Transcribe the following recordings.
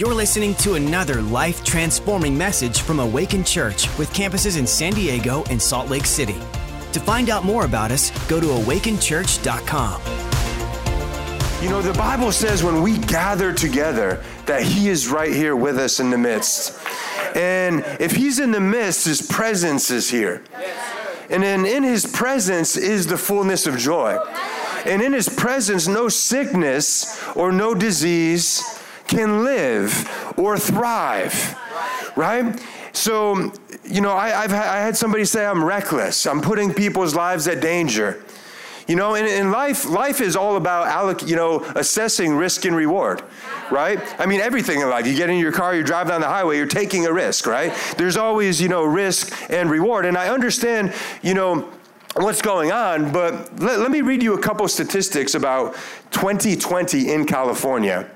You're listening to another life transforming message from Awaken Church with campuses in San Diego and Salt Lake City. To find out more about us, go to awakenchurch.com. You know, the Bible says when we gather together that He is right here with us in the midst. And if He's in the midst, His presence is here. And then in His presence is the fullness of joy. And in His presence, no sickness or no disease can live or thrive, right? So, you know, I, have I had somebody say I'm reckless. I'm putting people's lives at danger. You know, in, in life, life is all about, alloc- you know, assessing risk and reward, right? I mean, everything in life. You get in your car, you drive down the highway, you're taking a risk, right? There's always, you know, risk and reward. And I understand, you know, what's going on, but let, let me read you a couple statistics about 2020 in California.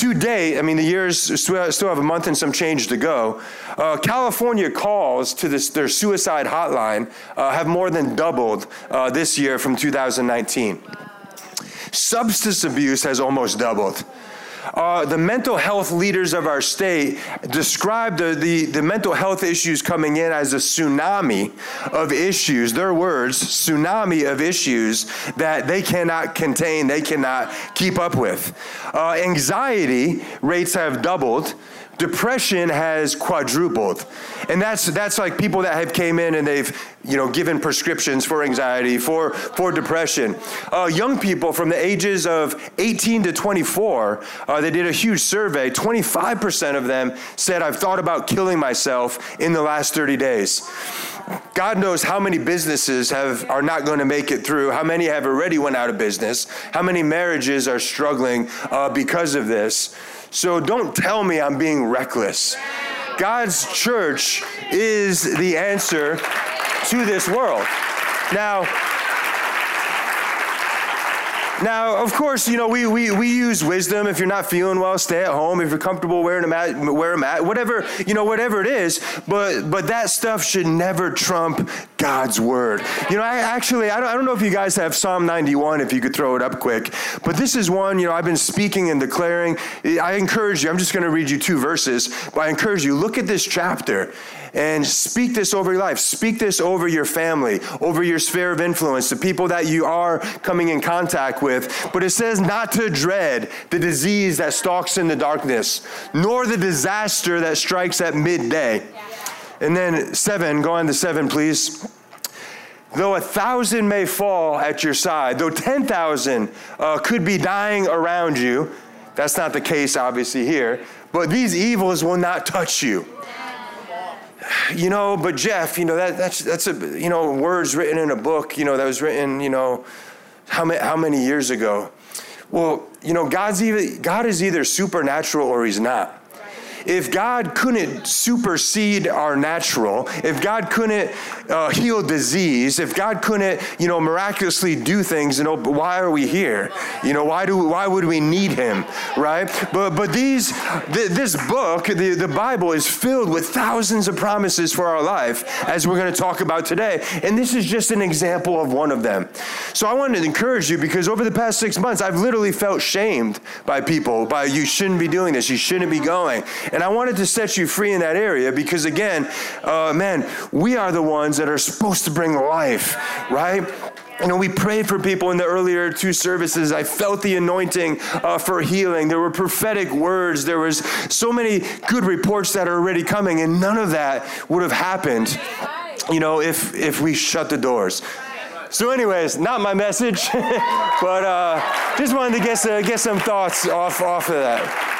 Today, I mean, the years still, have a month and some change to go. Uh, California calls to this, their suicide hotline uh, have more than doubled uh, this year from 2019. Substance abuse has almost doubled. Uh, the mental health leaders of our state describe the, the, the, mental health issues coming in as a tsunami of issues, their words, tsunami of issues that they cannot contain, they cannot keep up with. Uh, anxiety rates have doubled depression has quadrupled and that's that's like people that have came in and they've you know given prescriptions for anxiety for for depression uh, young people from the ages of 18 to 24 uh, they did a huge survey 25% of them said i've thought about killing myself in the last 30 days God knows how many businesses have are not going to make it through. How many have already went out of business? How many marriages are struggling uh, because of this? So don't tell me I'm being reckless. God's church is the answer to this world. Now, now, of course, you know, we, we, we use wisdom. If you're not feeling well, stay at home. If you're comfortable wearing a mat, wear a mat. Whatever, you know, whatever it is. But but that stuff should never trump God's word. You know, I actually, I don't, I don't know if you guys have Psalm 91, if you could throw it up quick. But this is one, you know, I've been speaking and declaring. I encourage you, I'm just going to read you two verses, but I encourage you, look at this chapter and speak this over your life. Speak this over your family, over your sphere of influence, the people that you are coming in contact with. But it says not to dread the disease that stalks in the darkness, nor the disaster that strikes at midday. And then seven, go on to seven, please. Though a thousand may fall at your side, though 10,000 uh, could be dying around you, that's not the case, obviously, here, but these evils will not touch you you know, but Jeff, you know, that, that's, that's a, you know, words written in a book, you know, that was written, you know, how many, how many years ago? Well, you know, God's either, God is either supernatural or he's not if God couldn't supersede our natural, if God couldn't uh, heal disease, if God couldn't, you know, miraculously do things, you know, why are we here? You know, why do we, why would we need Him, right? But but these th- this book, the, the Bible, is filled with thousands of promises for our life, as we're going to talk about today, and this is just an example of one of them. So I wanted to encourage you because over the past six months, I've literally felt shamed by people by you shouldn't be doing this, you shouldn't be going, and I wanted to set you free in that area because, again, uh, man, we are the ones that are supposed to bring life, right? You know, we prayed for people in the earlier two services. I felt the anointing uh, for healing. There were prophetic words. There was so many good reports that are already coming, and none of that would have happened, you know, if if we shut the doors. So, anyways, not my message, but uh, just wanted to get, uh, get some thoughts off off of that.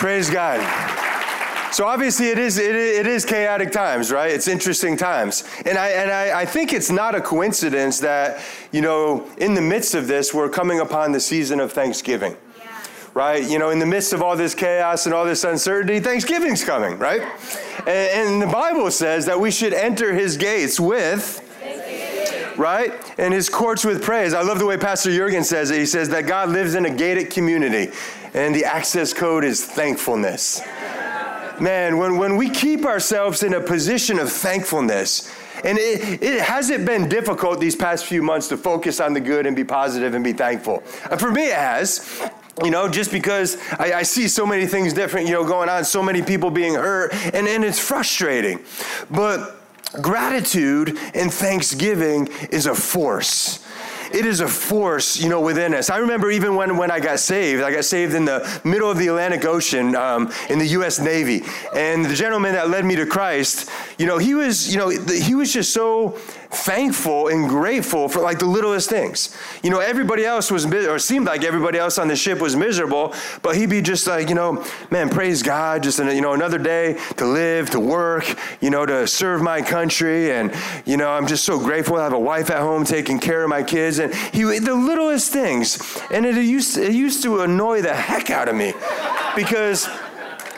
Praise God. So obviously it is, it is, it is chaotic times, right? It's interesting times. And, I, and I, I think it's not a coincidence that, you know, in the midst of this, we're coming upon the season of Thanksgiving right? You know, in the midst of all this chaos and all this uncertainty, Thanksgiving's coming, right? And, and the Bible says that we should enter his gates with right? And his courts with praise. I love the way Pastor Jurgen says it. He says that God lives in a gated community, and the access code is thankfulness. Man, when, when we keep ourselves in a position of thankfulness, and it, it hasn't been difficult these past few months to focus on the good and be positive and be thankful. Uh, for me, it has you know, just because I, I, see so many things different, you know, going on, so many people being hurt, and, and it's frustrating. But Gratitude and thanksgiving is a force it is a force, you know, within us. I remember even when, when I got saved, I got saved in the middle of the Atlantic Ocean um, in the U.S. Navy. And the gentleman that led me to Christ, you know, he was, you know, he was just so thankful and grateful for like the littlest things. You know, everybody else was, or seemed like everybody else on the ship was miserable, but he'd be just like, you know, man, praise God, just, you know, another day to live, to work, you know, to serve my country. And, you know, I'm just so grateful to have a wife at home taking care of my kids. And he, the littlest things. And it used, it used to annoy the heck out of me because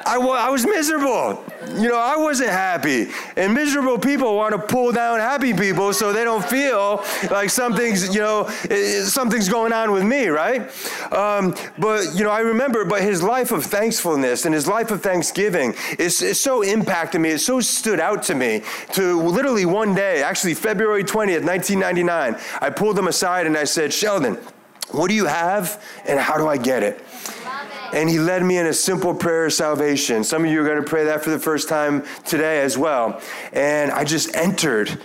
I, I was miserable. You know, I wasn't happy. And miserable people want to pull down happy people so they don't feel like something's, you know, something's going on with me, right? Um, but, you know, I remember, but his life of thankfulness and his life of thanksgiving is, is so impacted me. It so stood out to me to literally one day, actually February 20th, 1999, I pulled him aside and I said, Sheldon, what do you have and how do I get it? And he led me in a simple prayer of salvation. Some of you are going to pray that for the first time today as well. And I just entered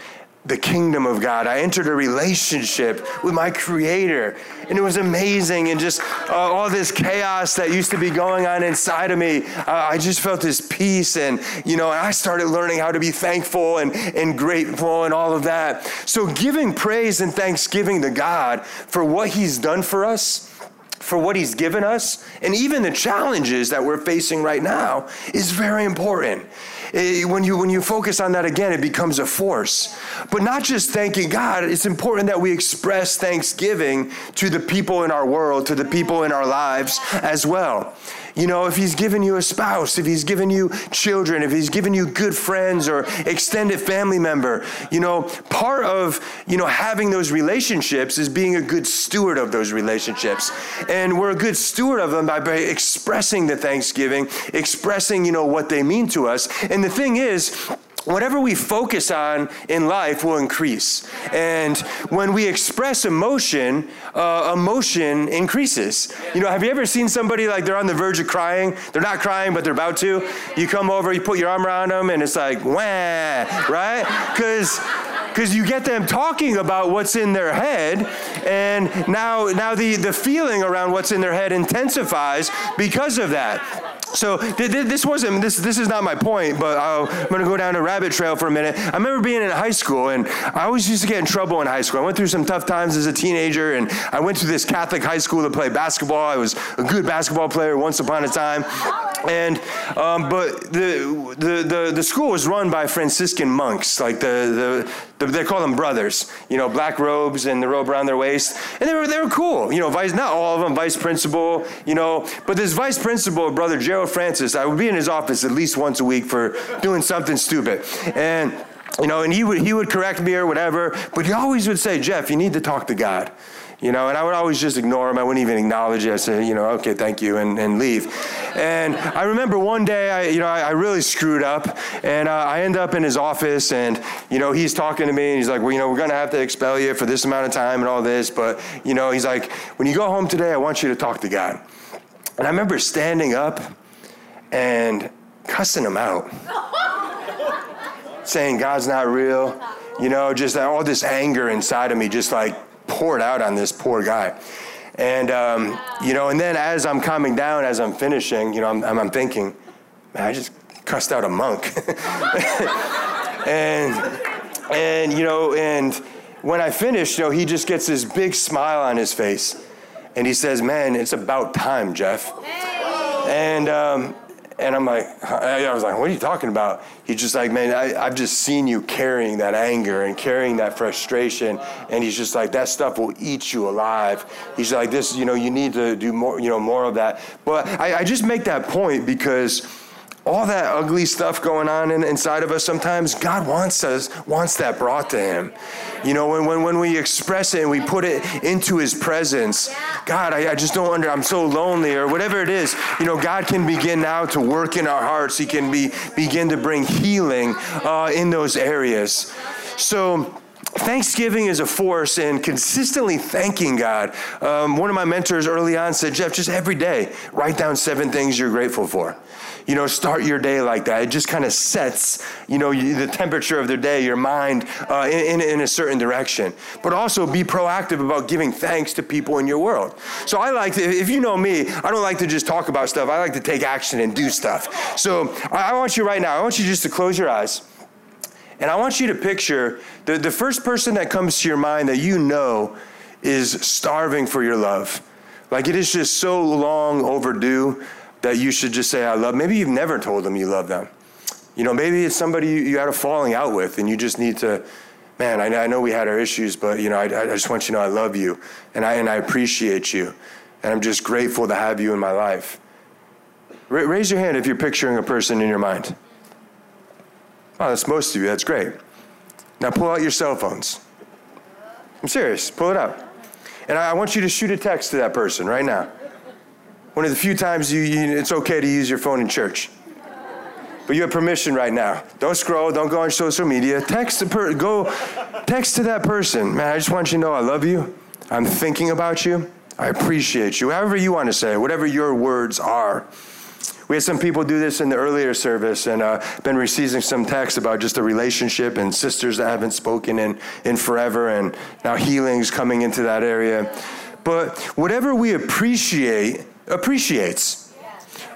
the kingdom of God. I entered a relationship with my creator. And it was amazing. And just uh, all this chaos that used to be going on inside of me, uh, I just felt this peace. And, you know, I started learning how to be thankful and, and grateful and all of that. So giving praise and thanksgiving to God for what he's done for us for what he's given us and even the challenges that we're facing right now is very important. Eh, when you when you focus on that again, it becomes a force. But not just thanking God, it's important that we express thanksgiving to the people in our world, to the people in our lives as well. You know, if he's given you a spouse, if he's given you children, if he's given you good friends or extended family member, you know, part of, you know, having those relationships is being a good steward of those relationships. And we're a good steward of them by, by expressing the thanksgiving, expressing, you know, what they mean to us. And the thing is, whatever we focus on in life will increase. And when we express emotion, uh, emotion increases. You know, have you ever seen somebody like they're on the verge of crying? They're not crying, but they're about to. You come over, you put your arm around them, and it's like, wah, right? Because because you get them talking about what's in their head and now now the the feeling around what's in their head intensifies because of that so this wasn't this this is not my point, but i am going to go down a rabbit trail for a minute. I remember being in high school, and I always used to get in trouble in high school. I went through some tough times as a teenager, and I went to this Catholic high school to play basketball. I was a good basketball player once upon a time, and um, but the, the the the school was run by Franciscan monks, like the the they call them brothers, you know, black robes and the robe around their waist. And they were, they were cool, you know, vice, not all of them, vice principal, you know, but this vice principal, brother Gerald Francis, I would be in his office at least once a week for doing something stupid. And, you know, and he would, he would correct me or whatever, but he always would say, Jeff, you need to talk to God you know, and I would always just ignore him. I wouldn't even acknowledge it. I say, you know, okay, thank you, and, and leave. And I remember one day, I, you know, I, I really screwed up, and uh, I end up in his office, and, you know, he's talking to me, and he's like, well, you know, we're going to have to expel you for this amount of time and all this, but, you know, he's like, when you go home today, I want you to talk to God. And I remember standing up and cussing him out, saying God's not real, you know, just all this anger inside of me, just like poured out on this poor guy. And, um, you know, and then as I'm calming down, as I'm finishing, you know, I'm, I'm thinking, man, I just cussed out a monk. and, and, you know, and when I finish, you know, he just gets this big smile on his face. And he says, man, it's about time, Jeff. And, um, And I'm like, I was like, what are you talking about? He's just like, man, I, have just seen you carrying that anger and carrying that frustration. And he's just like, that stuff will eat you alive. He's like, this, you know, you need to do more, you know, more of that. But I, I just make that point because all that ugly stuff going on in, inside of us sometimes god wants us wants that brought to him. You know when, when, when we express it and we put it into his presence god I, I just don't under i'm so lonely or whatever it is. You know god can begin now to work in our hearts. He can be begin to bring healing uh, in those areas. So Thanksgiving is a force in consistently thanking God. Um, one of my mentors early on said, Jeff, just every day, write down seven things you're grateful for you know, start your day like that. It just kind of sets, you know, the temperature of the day, your mind uh, in, in, in a certain direction. But also be proactive about giving thanks to people in your world. So I like to, if you know me, I don't like to just talk about stuff. I like to take action and do stuff. So I want you right now, I want you just to close your eyes. And I want you to picture the, the first person that comes to your mind that you know is starving for your love. Like it is just so long overdue that you should just say, I love. Maybe you've never told them you love them. You know, maybe it's somebody you, you had a falling out with and you just need to, man, I, I know we had our issues, but, you know, I, I just want you to know I love you and I, and I appreciate you. And I'm just grateful to have you in my life. Ra- raise your hand if you're picturing a person in your mind. Oh, that's most of you. That's great. Now pull out your cell phones. I'm serious. Pull it out. And I want you to shoot a text to that person right now. One of the few times you, you, it's okay to use your phone in church. But you have permission right now. Don't scroll. Don't go on social media. Text the per- go text to that person. Man, I just want you to know I love you. I'm thinking about you. I appreciate you. However you want to say, it, whatever your words are. We had some people do this in the earlier service, and uh, been receiving some texts about just a relationship and sisters that haven't spoken in in forever, and now healings coming into that area. But whatever we appreciate appreciates.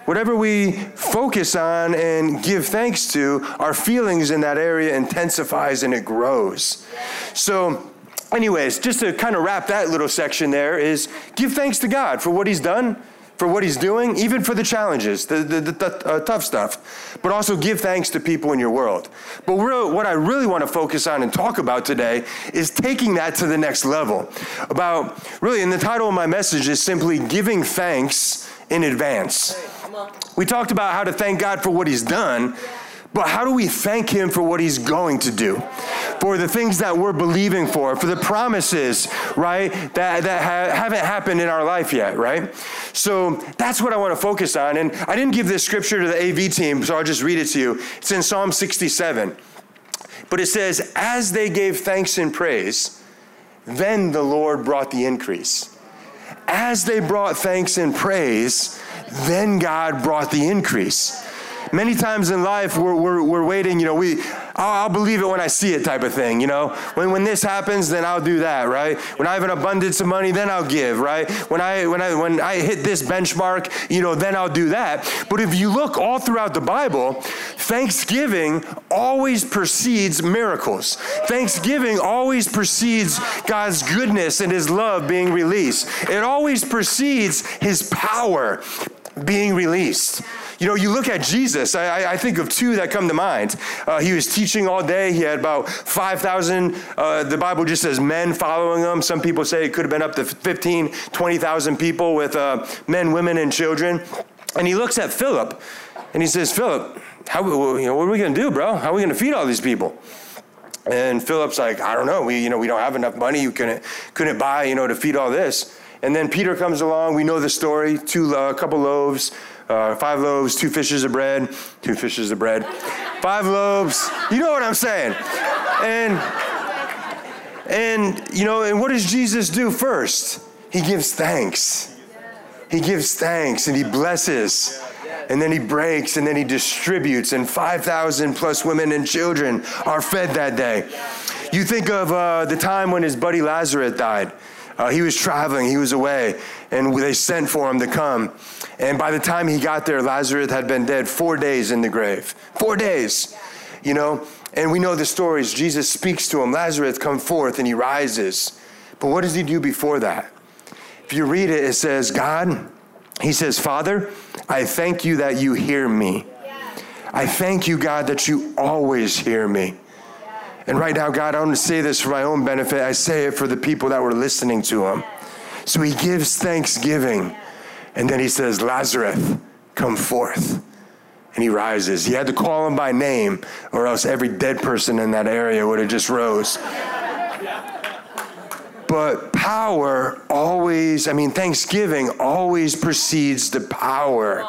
Whatever we focus on and give thanks to, our feelings in that area intensifies and it grows. So, anyways, just to kind of wrap that little section there is give thanks to God for what He's done for what he's doing, even for the challenges, the, the, the, the uh, tough stuff, but also give thanks to people in your world. But what I really want to focus on and talk about today is taking that to the next level. About really, and the title of my message is simply giving thanks in advance. We talked about how to thank God for what he's done. But how do we thank him for what he's going to do? For the things that we're believing for, for the promises, right, that, that ha- haven't happened in our life yet, right? So that's what I want to focus on. And I didn't give this scripture to the AV team, so I'll just read it to you. It's in Psalm 67. But it says, As they gave thanks and praise, then the Lord brought the increase. As they brought thanks and praise, then God brought the increase. Many times in life, we're, we're, we're waiting, you know, we, I'll, I'll, believe it when I see it type of thing, you know. When, when this happens, then I'll do that, right? When I have an abundance of money, then I'll give, right? When I, when I, when I hit this benchmark, you know, then I'll do that. But if you look all throughout the Bible, Thanksgiving always precedes miracles. Thanksgiving always precedes God's goodness and His love being released. It always precedes His power being released. You know, you look at Jesus, I, I think of two that come to mind. Uh, he was teaching all day. He had about 5,000, uh, the Bible just says men following him. Some people say it could have been up to 15, 20,000 people with uh, men, women, and children. And he looks at Philip and he says, Philip, how, you know, what are we going to do, bro? How are we going to feed all these people? And Philip's like, I don't know. We, you know, we don't have enough money. You couldn't, couldn't buy, you know, to feed all this. And then Peter comes along. We know the story. Two, a uh, couple loaves, uh, five loaves, two fishes of bread, two fishes of bread, five loaves. You know what I'm saying? And and you know, and what does Jesus do first? He gives thanks. He gives thanks and he blesses. And then he breaks and then he distributes, and 5,000 plus women and children are fed that day. You think of uh, the time when his buddy Lazarus died. Uh, he was traveling, he was away, and they sent for him to come. And by the time he got there, Lazarus had been dead four days in the grave. Four days, you know? And we know the stories. Jesus speaks to him, Lazarus, come forth, and he rises. But what does he do before that? If you read it, it says, God, he says, Father, I thank you that you hear me. I thank you, God, that you always hear me. And right now, God, I to say this for my own benefit. I say it for the people that were listening to him. So he gives thanksgiving. And then he says, Lazarus, come forth. And he rises. He had to call him by name, or else every dead person in that area would have just rose. But power always, I mean, thanksgiving always precedes the power.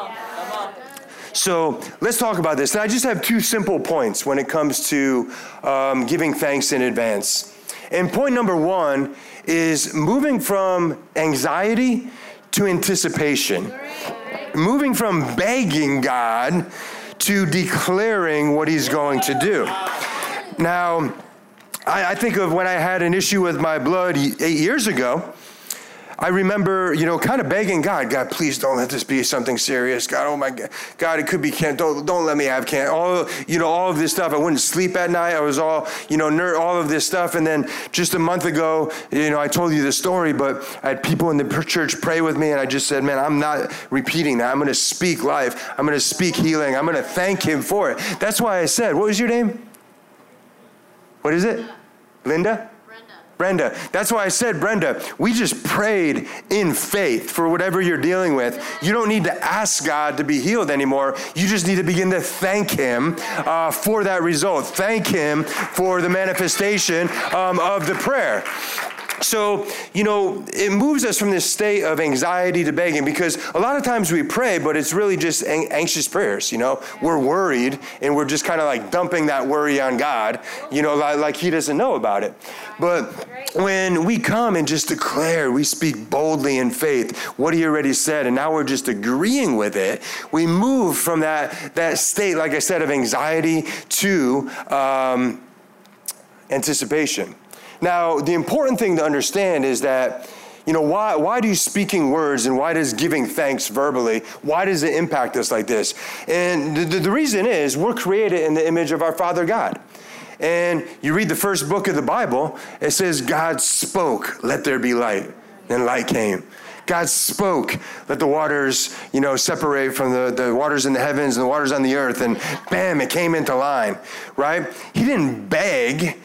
So let's talk about this. And I just have two simple points when it comes to um, giving thanks in advance. And point number one is moving from anxiety to anticipation, moving from begging God to declaring what He's going to do. Now, I, I think of when I had an issue with my blood eight years ago. I remember, you know, kind of begging God, God, please don't let this be something serious. God, oh my God, God, it could be cancer. Don't, don't let me have cancer. All, you know, all of this stuff. I wouldn't sleep at night. I was all, you know, nerd, all of this stuff. And then just a month ago, you know, I told you the story, but I had people in the church pray with me, and I just said, man, I'm not repeating that. I'm going to speak life. I'm going to speak healing. I'm going to thank Him for it. That's why I said, what was your name? What is it? Linda? Brenda. That's why I said, Brenda, we just prayed in faith for whatever you're dealing with. You don't need to ask God to be healed anymore. You just need to begin to thank Him uh, for that result. Thank Him for the manifestation um, of the prayer. So, you know, it moves us from this state of anxiety to begging because a lot of times we pray, but it's really just anxious prayers. You know, we're worried and we're just kind of like dumping that worry on God, you know, like, like He doesn't know about it. But when we come and just declare, we speak boldly in faith what He already said, and now we're just agreeing with it, we move from that, that state, like I said, of anxiety to um, anticipation. Now, the important thing to understand is that you know why why do speaking words and why does giving thanks verbally why does it impact us like this? And the, the reason is we're created in the image of our father god. And you read the first book of the bible it says god spoke let there be light and light came. God spoke, let the waters, you know, separate from the, the waters in the heavens and the waters on the earth, and bam, it came into line, right? He didn't beg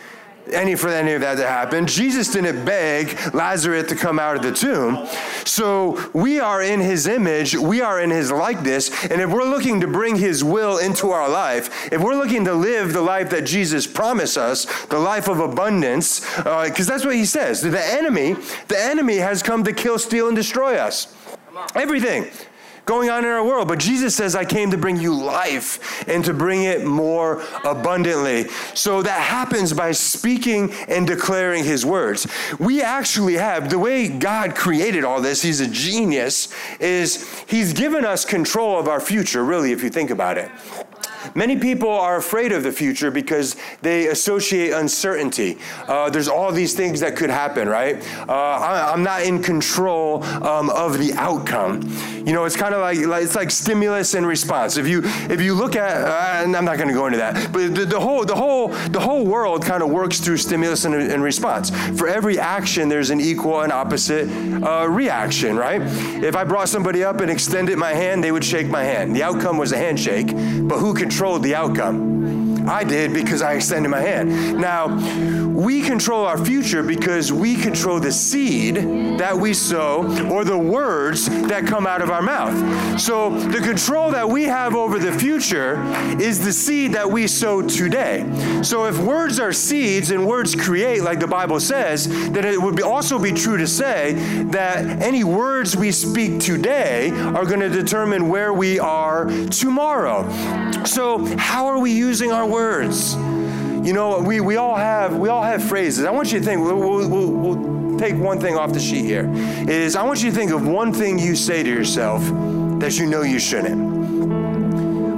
any for any of that to happen. Jesus didn't beg Lazarus to come out of the tomb. So we are in his image, we are in his likeness, and if we're looking to bring his will into our life, if we're looking to live the life that Jesus promised us, the life of abundance, because uh, that's what he says. The enemy, the enemy has come to kill, steal, and destroy us. Everything going on in our world. But Jesus says, I came to bring you life and to bring it more abundantly. So that happens by speaking and declaring his words. We actually have, the way God created all this, he's a genius, is he's given us control of our future, really, if you think about it. Many people are afraid of the future because they associate uncertainty. Uh, there's all these things that could happen, right? Uh, I, am not in control um, of the outcome. You know, it's kind of like, like, it's like stimulus and response. If you if you look at, uh, I'm not going to go into that, but the, the, whole the whole the whole world kind of works through stimulus and, and, response. For every action, there's an equal and opposite uh, reaction, right? If I brought somebody up and extended my hand, they would shake my hand. The outcome was a handshake, but who controlled the outcome? I did because I extended my hand. Now, we control our future because we control the seed that we sow or the words that come out of our mouth. So, the control that we have over the future is the seed that we sow today. So, if words are seeds and words create, like the Bible says, then it would also be true to say that any words we speak today are going to determine where we are tomorrow. So, how are we using our words? You know, we, we all have we all have phrases. I want you to think. We'll, we'll, we'll take one thing off the sheet here. Is I want you to think of one thing you say to yourself that you know you shouldn't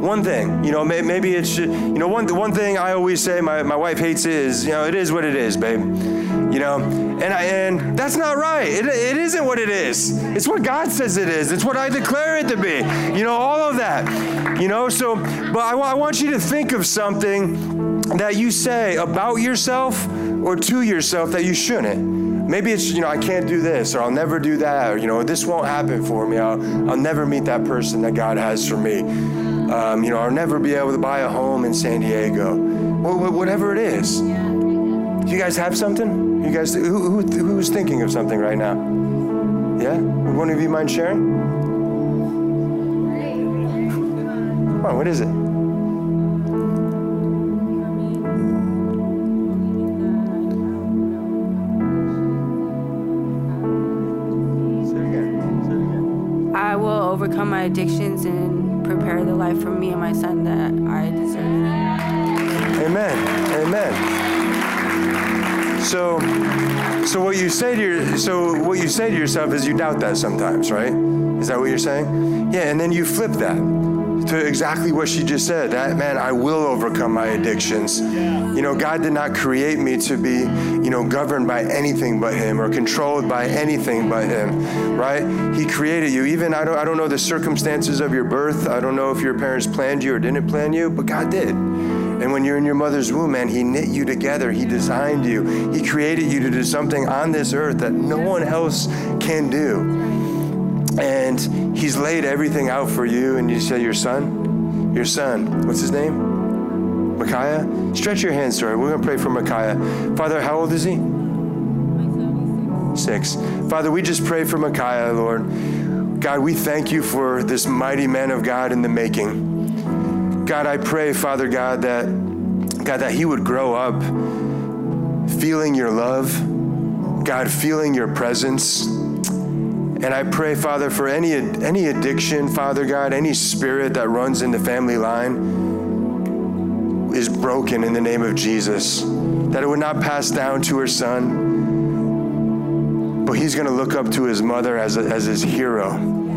one thing. You know, maybe it's, you know, one, one thing I always say, my, my wife hates is, you know, it is what it is, babe. You know, and, I, and that's not right. It, it isn't what it is. It's what God says it is. It's what I declare it to be. You know, all of that. You know, so, but I, I want you to think of something that you say about yourself or to yourself that you shouldn't. Maybe it's, you know, I can't do this or I'll never do that or, you know, this won't happen for me. I'll, I'll never meet that person that God has for me. Um, you know, I'll never be able to buy a home in San Diego. Well, whatever it is. Do you guys have something? You guys, who, who, who's thinking of something right now? Yeah? Would one of you mind sharing? Come on, what is it? I will overcome my addictions and prepare the life for me and my son that I deserve. Amen. Amen. So, so what you say to your, so what you say to yourself is you doubt that sometimes, right? Is that what you're saying? Yeah, and then you flip that to exactly what she just said. That man, I will overcome my addictions. Yeah. You know, God did not create me to be, you know, governed by anything but Him or controlled by anything but Him, right? He created you. Even I don't, I don't know the circumstances of your birth. I don't know if your parents planned you or didn't plan you, but God did. And when you're in your mother's womb, man, He knit you together. He designed you. He created you to do something on this earth that no one else can do. And he's laid everything out for you. And you say your son? Your son. What's his name? Micaiah? Stretch your hands sir. We're going to pray for micaiah. Father how old is he? Six. Father we just pray for micaiah lord. God we thank you for this mighty man of god in the making god i pray father god that god that he would grow up feeling your love god feeling your presence and I pray, Father, for any, any addiction, Father God, any spirit that runs in the family line is broken in the name of Jesus. That it would not pass down to her son, but he's going to look up to his mother as, a, as his hero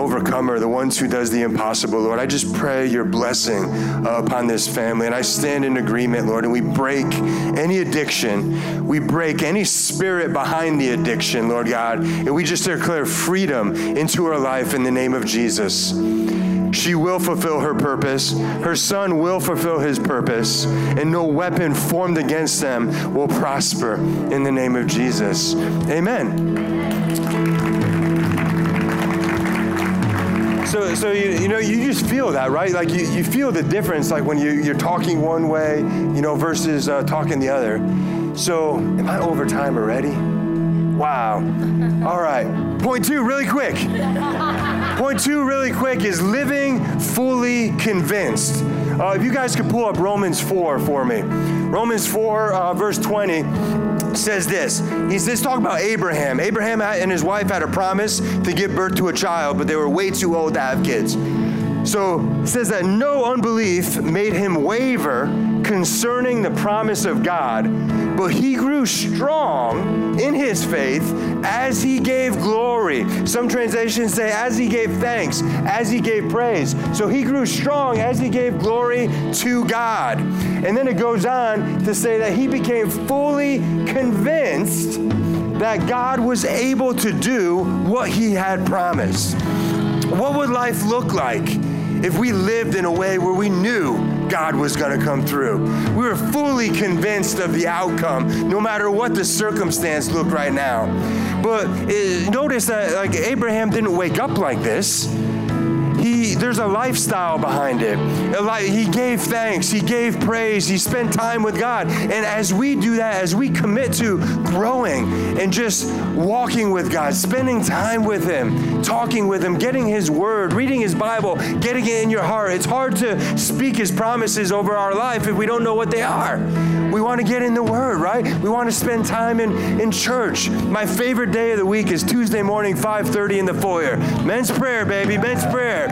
overcomer, the ones who does the impossible, Lord. I just pray your blessing upon this family. And I stand in agreement, Lord, and we break any addiction. We break any spirit behind the addiction, Lord God. And we just declare freedom into her life in the name of Jesus. She will fulfill her purpose. Her son will fulfill his purpose. And no weapon formed against them will prosper in the name of Jesus. Amen. So, so you, you know, you just feel that, right? Like you, you feel the difference, like when you, you're talking one way, you know, versus uh, talking the other. So, am I over time already? Wow. All right. Point two, really quick. Point two, really quick, is living fully convinced. Uh, if you guys could pull up Romans 4 for me. Romans 4, uh, verse 20 says this. He says, talk about Abraham. Abraham and his wife had a promise to give birth to a child, but they were way too old to have kids. So it says that no unbelief made him waver concerning the promise of God, but he grew strong in his faith as he gave glory. Some translations say, as he gave thanks, as he gave praise. So he grew strong as he gave glory to God. And then it goes on to say that he became fully convinced that God was able to do what he had promised. What would life look like if we lived in a way where we knew God was going to come through. We were fully convinced of the outcome, no matter what the circumstance looked right now. But uh, notice that like Abraham didn't wake up like this there's a lifestyle behind it. He gave thanks, he gave praise, he spent time with God. And as we do that, as we commit to growing and just walking with God, spending time with him, talking with him, getting his word, reading his Bible, getting it in your heart. It's hard to speak his promises over our life if we don't know what they are. We want to get in the Word, right? We want to spend time in, in church. My favorite day of the week is Tuesday morning, 5.30 in the foyer. Men's prayer, baby, men's prayer.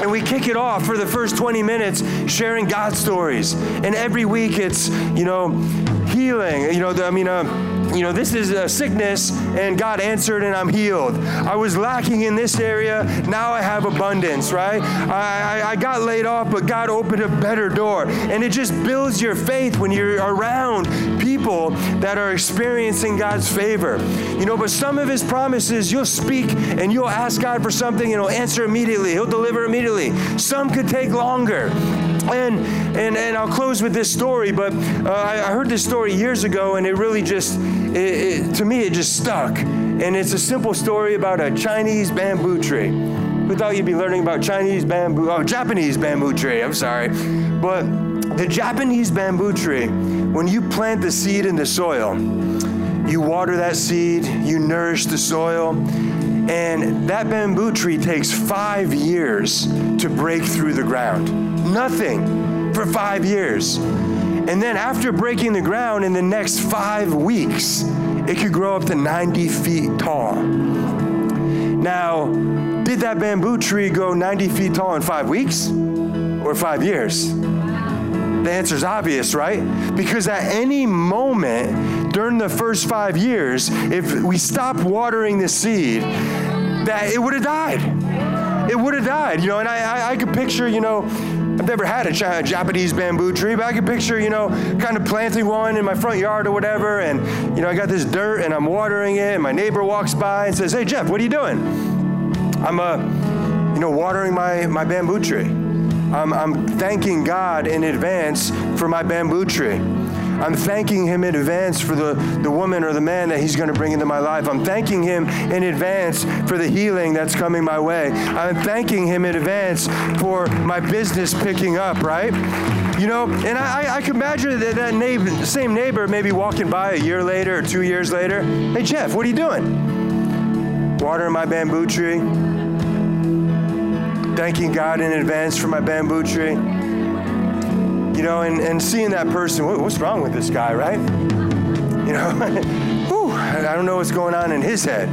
And we kick it off for the first 20 minutes sharing God stories. And every week it's, you know, healing. You know, I mean, uh, you know, this is a sickness and God answered and I'm healed. I was lacking in this area, now I have abundance, right? I, I, got laid off, but God opened a better door. And it just builds your faith when you're around people that are experiencing God's favor. You know, but some of His promises, you'll speak and you'll ask God for something and He'll answer immediately, He'll deliver immediately. Some could take longer. And, and, and I'll close with this story, but uh, I, I, heard this story years ago, and it really just, it, it, to me, it just stuck. And it's a simple story about a Chinese bamboo tree. Who thought you'd be learning about Chinese bamboo, oh, Japanese bamboo tree, I'm sorry. But the Japanese bamboo tree, when you plant the seed in the soil, you water that seed, you nourish the soil, and that bamboo tree takes five years to break through the ground. Nothing for five years. And then after breaking the ground in the next five weeks, it could grow up to 90 feet tall. Now, did that bamboo tree go 90 feet tall in five weeks or five years? The answer is obvious, right? Because at any moment during the first five years, if we stopped watering the seed, that it would have died. It would have died, you know. And I, I, I could picture, you know, I've never had a Japanese bamboo tree, but I can picture, you know, kind of planting one in my front yard or whatever. And, you know, I got this dirt and I'm watering it. And my neighbor walks by and says, Hey, Jeff, what are you doing? I'm, uh, you know, watering my, my bamboo tree. I'm, I'm thanking God in advance for my bamboo tree. I'm thanking Him in advance for the, the woman or the man that He's going to bring into my life. I'm thanking Him in advance for the healing that's coming my way. I'm thanking Him in advance for my business picking up, right? You know, and I, I can imagine that, that neighbor, same neighbor maybe walking by a year later or two years later. Hey, Jeff, what are you doing? Watering my bamboo tree thanking God in advance for my bamboo tree. You know, and, and seeing that person, what, what's wrong with this guy, right? You know, whew, I don't know what's going on in his head.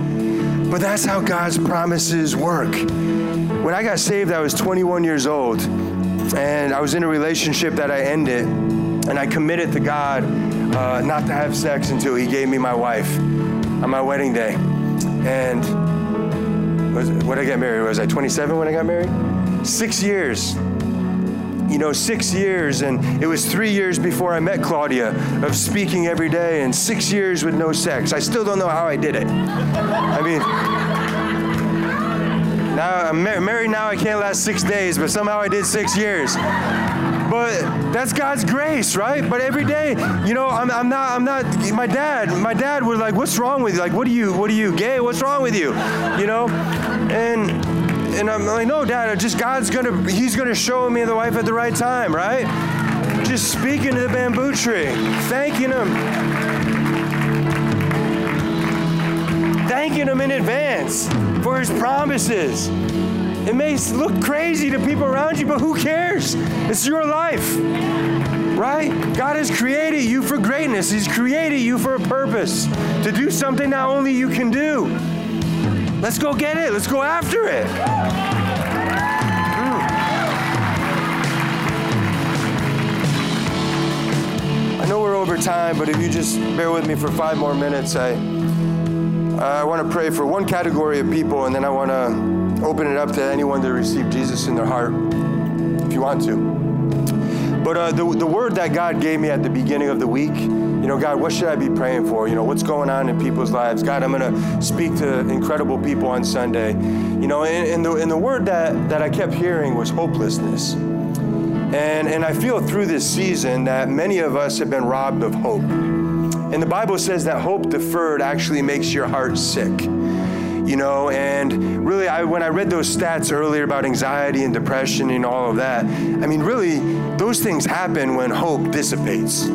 But that's how God's promises work. When I got saved, I was 21 years old, and I was in a relationship that I ended, and I committed to God uh, not to have sex until He gave me my wife on my wedding day. And was, when I got married, was I 27 when I got married? Six years. You know, six years, and it was three years before I met Claudia of speaking every day, and six years with no sex. I still don't know how I did it. I mean, now I'm married now, I can't last six days, but somehow I did six years but that's God's grace, right? But every day, you know, I'm, I'm not, I'm not, my dad, my dad was like, what's wrong with you? Like, what are you, what are you, gay? What's wrong with you? You know? And, and I'm like, no, dad, just God's gonna, he's gonna show me the wife at the right time, right? Just speaking to the bamboo tree, thanking him. Thanking him in advance for his promises. It may look crazy to people around you, but who cares? It's your life, right? God has created you for greatness, He's created you for a purpose to do something that only you can do. Let's go get it, let's go after it. Hmm. I know we're over time, but if you just bear with me for five more minutes, I, I want to pray for one category of people, and then I want to open it up to anyone to receive Jesus in their heart if you want to. But uh, the, the word that God gave me at the beginning of the week, you know, God, what should I be praying for? You know, what's going on in people's lives? God, I'm going to speak to incredible people on Sunday. You know, and, and, the, and the word that, that I kept hearing was hopelessness. And, and I feel through this season that many of us have been robbed of hope. And the Bible says that hope deferred actually makes your heart sick you know, and really, I, when I read those stats earlier about anxiety and depression and all of that, I mean, really, those things happen when hope dissipates.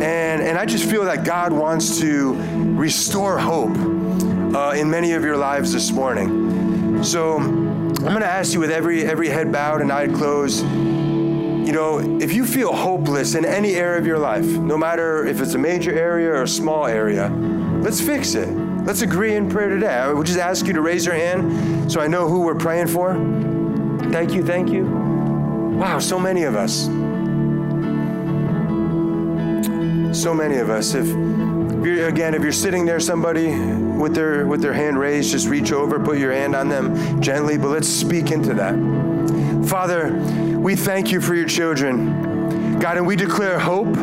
And, and I just feel that God wants to restore hope uh, in many of your lives this morning. So I'm going to ask you with every, every head bowed and eye closed, you know, if you feel hopeless in any area of your life, no matter if it's a major area or a small area, let's fix it. Let's agree in prayer today. I would just ask you to raise your hand so I know who we're praying for. Thank you, thank you. Wow, so many of us. So many of us. If, if again, if you're sitting there, somebody with their with their hand raised, just reach over, put your hand on them gently. But let's speak into that. Father, we thank you for your children, God, and we declare hope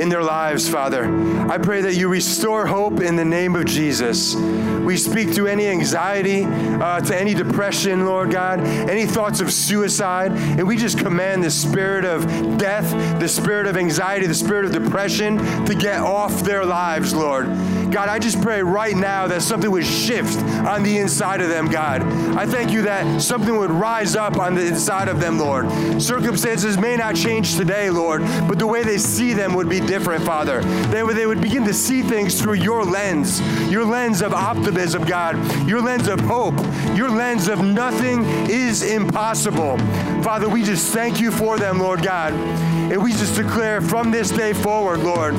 in their lives, Father. I pray that you restore hope in the name of Jesus. We speak to any anxiety, uh, to any depression, Lord God, any thoughts of suicide, and we just command the spirit of death, the spirit of anxiety, the spirit of depression to get off their lives, Lord. God, I just pray right now that something would shift on the inside of them, God. I thank you that something would rise up on the inside of them, Lord. Circumstances may not change today, Lord, but the way they see them would be different, Father. They would, they would begin to see things through your lens, your lens of optimism, God, your lens of hope, your lens of nothing is impossible. Father, we just thank you for them, Lord God. And we just declare from this day forward, Lord,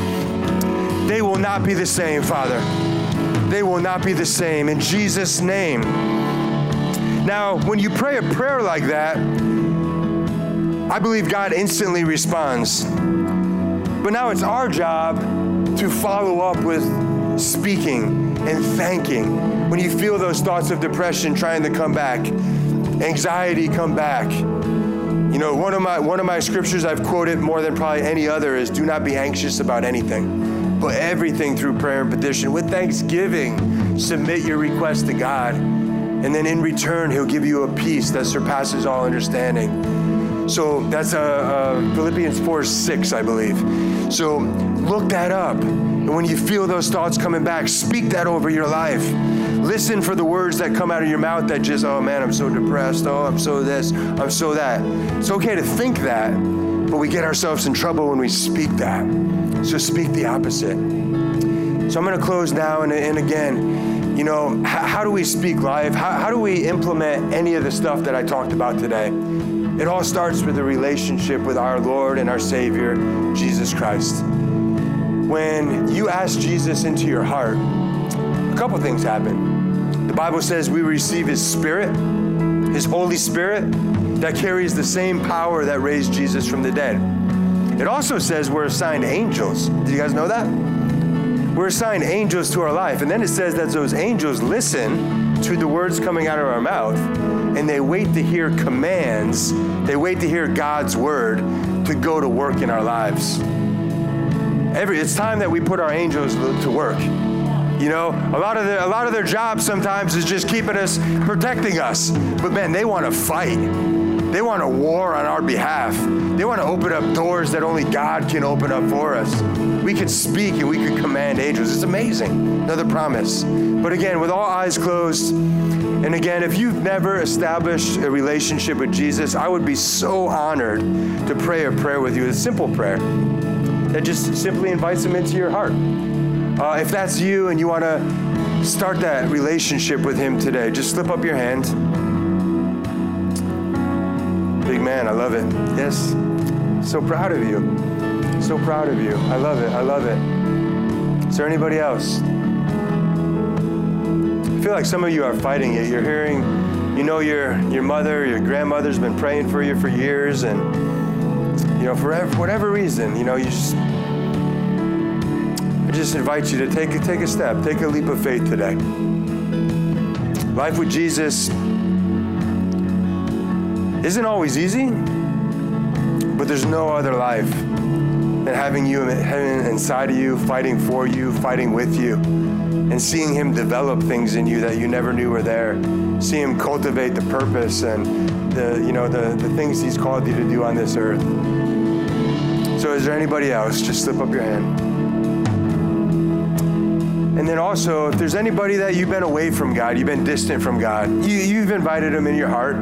they will not be the same, Father. They will not be the same. In Jesus' name. Now, when you pray a prayer like that, I believe God instantly responds. But now it's our job to follow up with speaking and thanking. When you feel those thoughts of depression trying to come back, anxiety come back. You know, one of my one of my scriptures I've quoted more than probably any other is do not be anxious about anything, but everything through prayer and petition with thanksgiving submit your request to God. And then in return, he'll give you a peace that surpasses all understanding. So that's uh, uh, Philippians 4 6, I believe. So look that up. And when you feel those thoughts coming back, speak that over your life. Listen for the words that come out of your mouth that just, oh man, I'm so depressed. Oh, I'm so this. I'm so that. It's okay to think that, but we get ourselves in trouble when we speak that. So speak the opposite. So I'm going to close now and, and again, you know, how, do we speak life? How, how do we implement any of the stuff that I talked about today? It all starts with a relationship with our Lord and our Savior, Jesus Christ. When you ask Jesus into your heart, a couple things happen. The Bible says we receive His Spirit, His Holy Spirit, that carries the same power that raised Jesus from the dead. It also says we're assigned angels. Did you guys know that? We're assigned angels to our life. And then it says that those angels listen to the words coming out of our mouth and they wait to hear commands, they wait to hear God's word to go to work in our lives. Every, it's time that we put our angels to work. You know, a lot of the, a lot of their job sometimes is just keeping us, protecting us. But man, they want to fight. They want a war on our behalf. They want to open up doors that only God can open up for us. We could speak and we could command angels. It's amazing. Another promise. But again, with all eyes closed, and again, if you've never established a relationship with Jesus, I would be so honored to pray a prayer with you, a simple prayer that just simply invites him into your heart. Uh, if that's you and you want to start that relationship with him today, just slip up your hand. Big man, I love it. Yes. So proud of you. So proud of you. I love it. I love it. Is there anybody else? I feel like some of you are fighting it. You're hearing, you know, your your mother, your grandmother's been praying for you for years, and you know, for whatever reason, you know, you just. I just invite you to take take a step, take a leap of faith today. Life with Jesus isn't always easy, but there's no other life than having you inside of you, fighting for you, fighting with you, and seeing Him develop things in you that you never knew were there. See Him cultivate the purpose and the you know the, the things He's called you to do on this earth. So, is there anybody else? Just slip up your hand. And then also, if there's anybody that you've been away from God, you've been distant from God, you, you've invited Him in your heart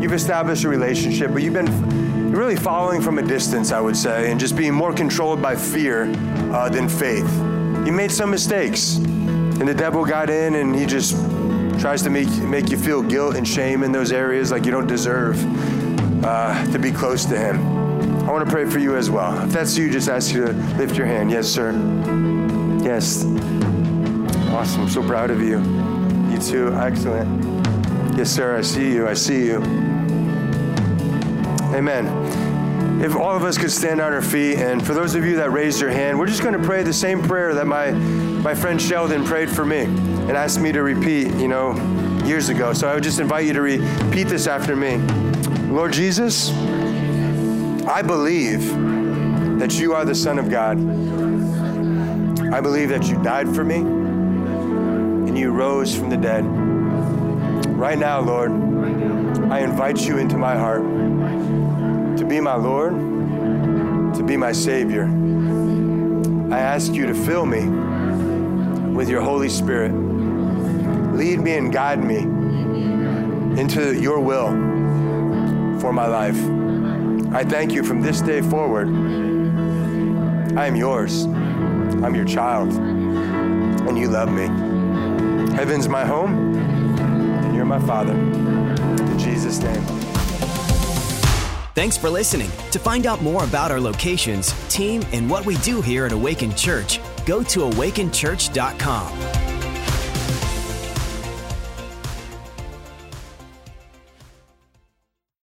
You've established a relationship, but you've been really following from a distance, I would say, and just being more controlled by fear uh, than faith. You made some mistakes, and the devil got in, and he just tries to make make you feel guilt and shame in those areas, like you don't deserve uh, to be close to him. I want to pray for you as well. If that's you, just ask you to lift your hand. Yes, sir. Yes. Awesome. So proud of you. You too. Excellent. Yes, sir. I see you. I see you. Amen. If all of us could stand on our feet, and for those of you that raised your hand, we're just going to pray the same prayer that my, my friend Sheldon prayed for me and asked me to repeat, you know, years ago. So I would just invite you to repeat this after me. Lord Jesus, I believe that you are the Son of God. I believe that you died for me and you rose from the dead. Right now, Lord, I invite you into my heart be my Lord, to be my Savior. I ask you to fill me with your Holy Spirit. Lead me and guide me into your will for my life. I thank you from this day forward. I am yours. I'm your child. And you love me. Heaven's my home, and you're my Father. In Jesus' name. Thanks for listening. To find out more about our locations, team, and what we do here at Awaken Church, go to awakenchurch.com.